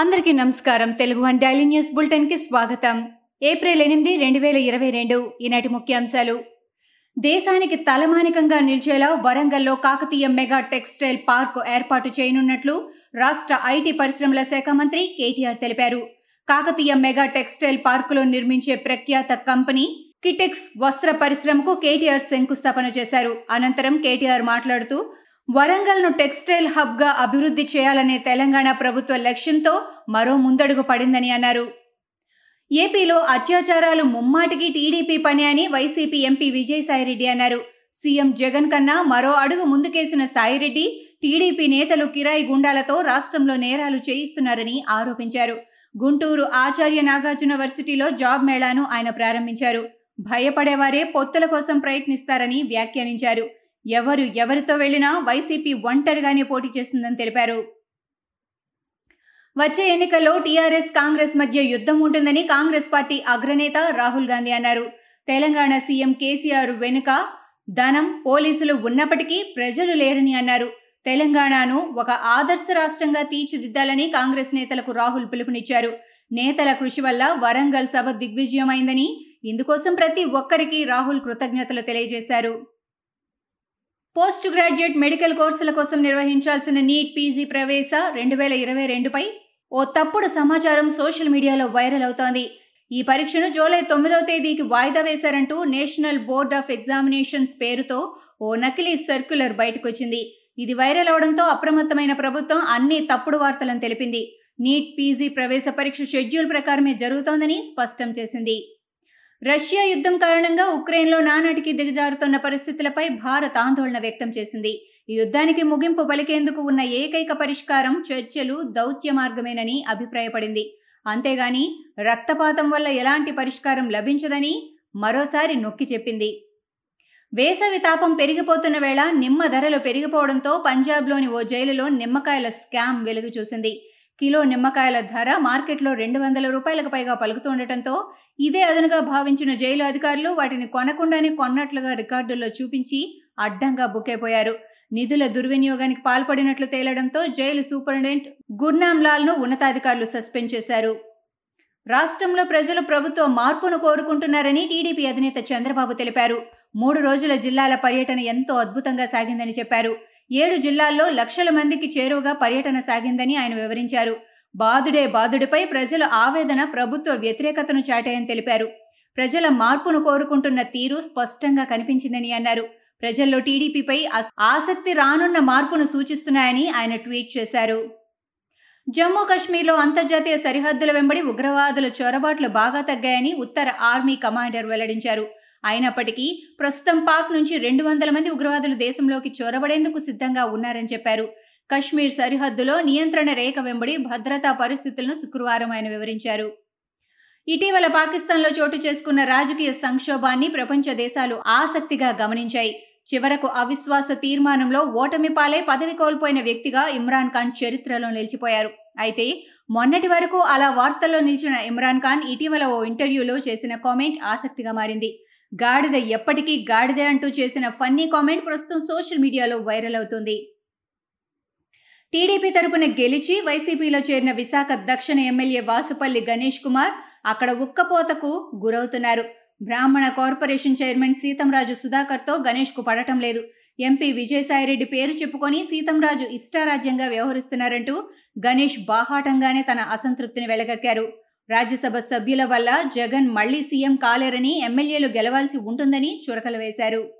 అందరికీ నమస్కారం. Telugu one daily news బులెటిన్కి స్వాగతం. ఏప్రిల్ ఎనిమిది రెండు వేల ఇరవై రెండు ఈనాటి ముఖ్యాంశాలు. దేశానికి తలమానికంగా నిలిచేలా వరంగల్లో కాకతీయ మెగా టెక్స్టైల్ పార్క్ ఏర్పాటు చేయనున్నట్లు రాష్ట్ర ఐటీ పరిశ్రమల శాఖ మంత్రి కేటీఆర్ తెలిపారు. కాకతీయ మెగా టెక్స్టైల్ పార్కులో నిర్మించే ప్రఖ్యాత కంపెనీ కిటెక్స్ వస్త్ర పరిశ్రమకు కేటీఆర్ శంకుస్థాపన చేశారు. అనంతరం కేటీఆర్ మాట్లాడుతూ వరంగల్ను టెక్స్టైల్ హబ్గా అభివృద్ధి చేయాలనే తెలంగాణ ప్రభుత్వ లక్ష్యంతో మరో ముందడుగు పడిందని అన్నారు. ఏపీలో అత్యాచారాలు ముమ్మాటికి టీడీపీ పని అని వైసీపీ ఎంపీ విజయసాయిరెడ్డి అన్నారు. సీఎం జగన్ కన్నా మరో అడుగు ముందుకేసిన సాయిరెడ్డి టీడీపీ నేతలు కిరాయి గుండాలతో రాష్ట్రంలో నేరాలు చేయిస్తున్నారని ఆరోపించారు. గుంటూరు ఆచార్య నాగార్జునవర్సిటీలో జాబ్ మేళాను ఆయన ప్రారంభించారు. భయపడేవారే పొత్తుల కోసం ప్రయత్నిస్తారని వ్యాఖ్యానించారు. ఎవరు ఎవరితో వెళ్ళినా వైసీపీ ఒంటరిగానే పోటీ చేస్తుందని తెలిపారు. వచ్చే ఎన్నికల్లో టీఆర్ఎస్ కాంగ్రెస్ మధ్య యుద్ధం ఉంటుందని కాంగ్రెస్ పార్టీ అగ్రనేత రాహుల్ గాంధీ అన్నారు. తెలంగాణ సీఎం కేసీఆర్ వెనుక ధనం పోలీసులు ఉన్నప్పటికీ ప్రజలు లేరని అన్నారు. తెలంగాణను ఒక ఆదర్శ రాష్ట్రంగా తీర్చిదిద్దాలని కాంగ్రెస్ నేతలకు రాహుల్ పిలుపునిచ్చారు. నేతల కృషి వల్ల వరంగల్ సభ దిగ్విజయమైందని ఇందుకోసం ప్రతి ఒక్కరికి రాహుల్ కృతజ్ఞతలు తెలియజేశారు. పోస్ట్ గ్రాడ్యుయేట్ మెడికల్ కోర్సుల కోసం నిర్వహించాల్సిన నీట్ పీజీ ప్రవేశ రెండు వేల ఇరవై రెండుపై ఓ తప్పుడు సమాచారం సోషల్ మీడియాలో వైరల్ అవుతోంది. ఈ పరీక్షను జూలై తొమ్మిదవ తేదీకి వాయిదా వేశారంటూ నేషనల్ బోర్డ్ ఆఫ్ ఎగ్జామినేషన్స్ పేరుతో ఓ నకిలీ సర్క్యులర్ బయటకొచ్చింది. ఇది వైరల్ అవడంతో అప్రమత్తమైన ప్రభుత్వం అన్ని తప్పుడు వార్తలను తెలిపింది. నీట్ పీజీ ప్రవేశ పరీక్ష షెడ్యూల్ ప్రకారమే జరుగుతోందని స్పష్టం చేసింది. రష్యా యుద్ధం కారణంగా ఉక్రెయిన్లో నానాటికి దిగజారుతున్న పరిస్థితులపై భారత్ ఆందోళన వ్యక్తం చేసింది. ఈ యుద్ధానికి ముగింపు పలికేందుకు ఉన్న ఏకైక పరిష్కారం చర్చలు దౌత్య మార్గమేనని అభిప్రాయపడింది. అంతేగాని రక్తపాతం వల్ల ఎలాంటి పరిష్కారం లభించదని మరోసారి నొక్కి చెప్పింది. వేసవి తాపం పెరిగిపోతున్న వేళ నిమ్మ ధరలు పెరిగిపోవడంతో పంజాబ్లోని ఓ జైలులో నిమ్మకాయల స్కామ్ వెలుగు చూసింది. కిలో నిమ్మకాయల ధర మార్కెట్లో రెండు వందల రూపాయలకు పైగా పలుకుతుండటంతో ఇదే అదనుగా భావించిన జైలు అధికారులు వాటిని కొనకుండానే కొన్నట్లుగా రికార్డుల్లో చూపించి అడ్డంగా బుక్కైపోయారు నిధుల దుర్వినియోగానికి పాల్పడినట్లు తేలడంతో జైలు సూపరింటెండెంట్ గుర్నామ్ లాల్ను ఉన్నతాధికారులు సస్పెండ్ చేశారు. రాష్ట్రంలో ప్రజలు ప్రభుత్వ మార్పును కోరుకుంటున్నారని టీడీపీ అధినేత చంద్రబాబు తెలిపారు. మూడు రోజుల జిల్లాల పర్యటన ఎంతో అద్భుతంగా సాగిందని చెప్పారు. ఏడు జిల్లాల్లో లక్షల మందికి చేరువగా పర్యటన సాగిందని ఆయన వివరించారు. బాదుడే బాదుడిపై ప్రజల ఆవేదన ప్రభుత్వ వ్యతిరేకతను చాటాయని తెలిపారు. ప్రజల మార్పును కోరుకుంటున్న తీరు స్పష్టంగా కనిపించిందని అన్నారు. ప్రజల్లో టీడీపీపై ఆసక్తి రానున్న మార్పును సూచిస్తున్నాయని ఆయన ట్వీట్ చేశారు. జమ్మూ కాశ్మీర్లో అంతర్జాతీయ సరిహద్దుల వెంబడి ఉగ్రవాదుల చొరబాట్లు బాగా తగ్గాయని ఉత్తర ఆర్మీ కమాండర్ వెల్లడించారు. అయినప్పటికీ ప్రస్తుతం పాక్ నుంచి రెండు వందల మంది ఉగ్రవాదులు దేశంలోకి చొరబడేందుకు సిద్ధంగా ఉన్నారని చెప్పారు. కశ్మీర్ సరిహద్దులో నియంత్రణ రేఖ వెంబడి భద్రతా పరిస్థితులను శుక్రవారం ఆయన వివరించారు. ఇటీవల పాకిస్తాన్లో చోటు చేసుకున్న రాజకీయ సంక్షోభాన్ని ప్రపంచ దేశాలు ఆసక్తిగా గమనించాయి. చివరకు అవిశ్వాస తీర్మానంలో ఓటమి పాలై పదవి కోల్పోయిన వ్యక్తిగా ఇమ్రాన్ ఖాన్ చరిత్రలో నిలిచిపోయారు. అయితే మొన్నటి వరకు అలా వార్తల్లో నిలిచిన ఇమ్రాన్ ఖాన్ ఇటీవల ఓ ఇంటర్వ్యూలో చేసిన కామెంట్ ఆసక్తిగా మారింది. గాడిద ఎప్పటికీ గాడిదే అంటూ చేసిన ఫన్నీ కామెంట్ ప్రస్తుతం సోషల్ మీడియాలో వైరల్ అవుతుంది. టీడీపీ తరపున గెలిచి వైసీపీలో చేరిన విశాఖ దక్షిణ ఎమ్మెల్యే వాసుపల్లి గణేష్ కుమార్ అక్కడ ఉక్కపోతకు గురవుతున్నారు. బ్రాహ్మణ కార్పొరేషన్ చైర్మన్ సీతంరాజు సుధాకర్తో గణేష్కు పడటం లేదు. ఎంపీ విజయసాయిరెడ్డి పేరు చెప్పుకొని సీతంరాజు ఇష్టారాజ్యంగా వ్యవహరిస్తున్నారంటూ గణేష్ బాహాటంగానే తన అసంతృప్తిని వెలగక్కారు. రాజ్యసభ సభ్యుల వల్ల జగన్ మళ్ళీ సీఎం కాలేరని ఎమ్మెల్యేలు గెలవాల్సి ఉంటుందని చురకలు వేశారు.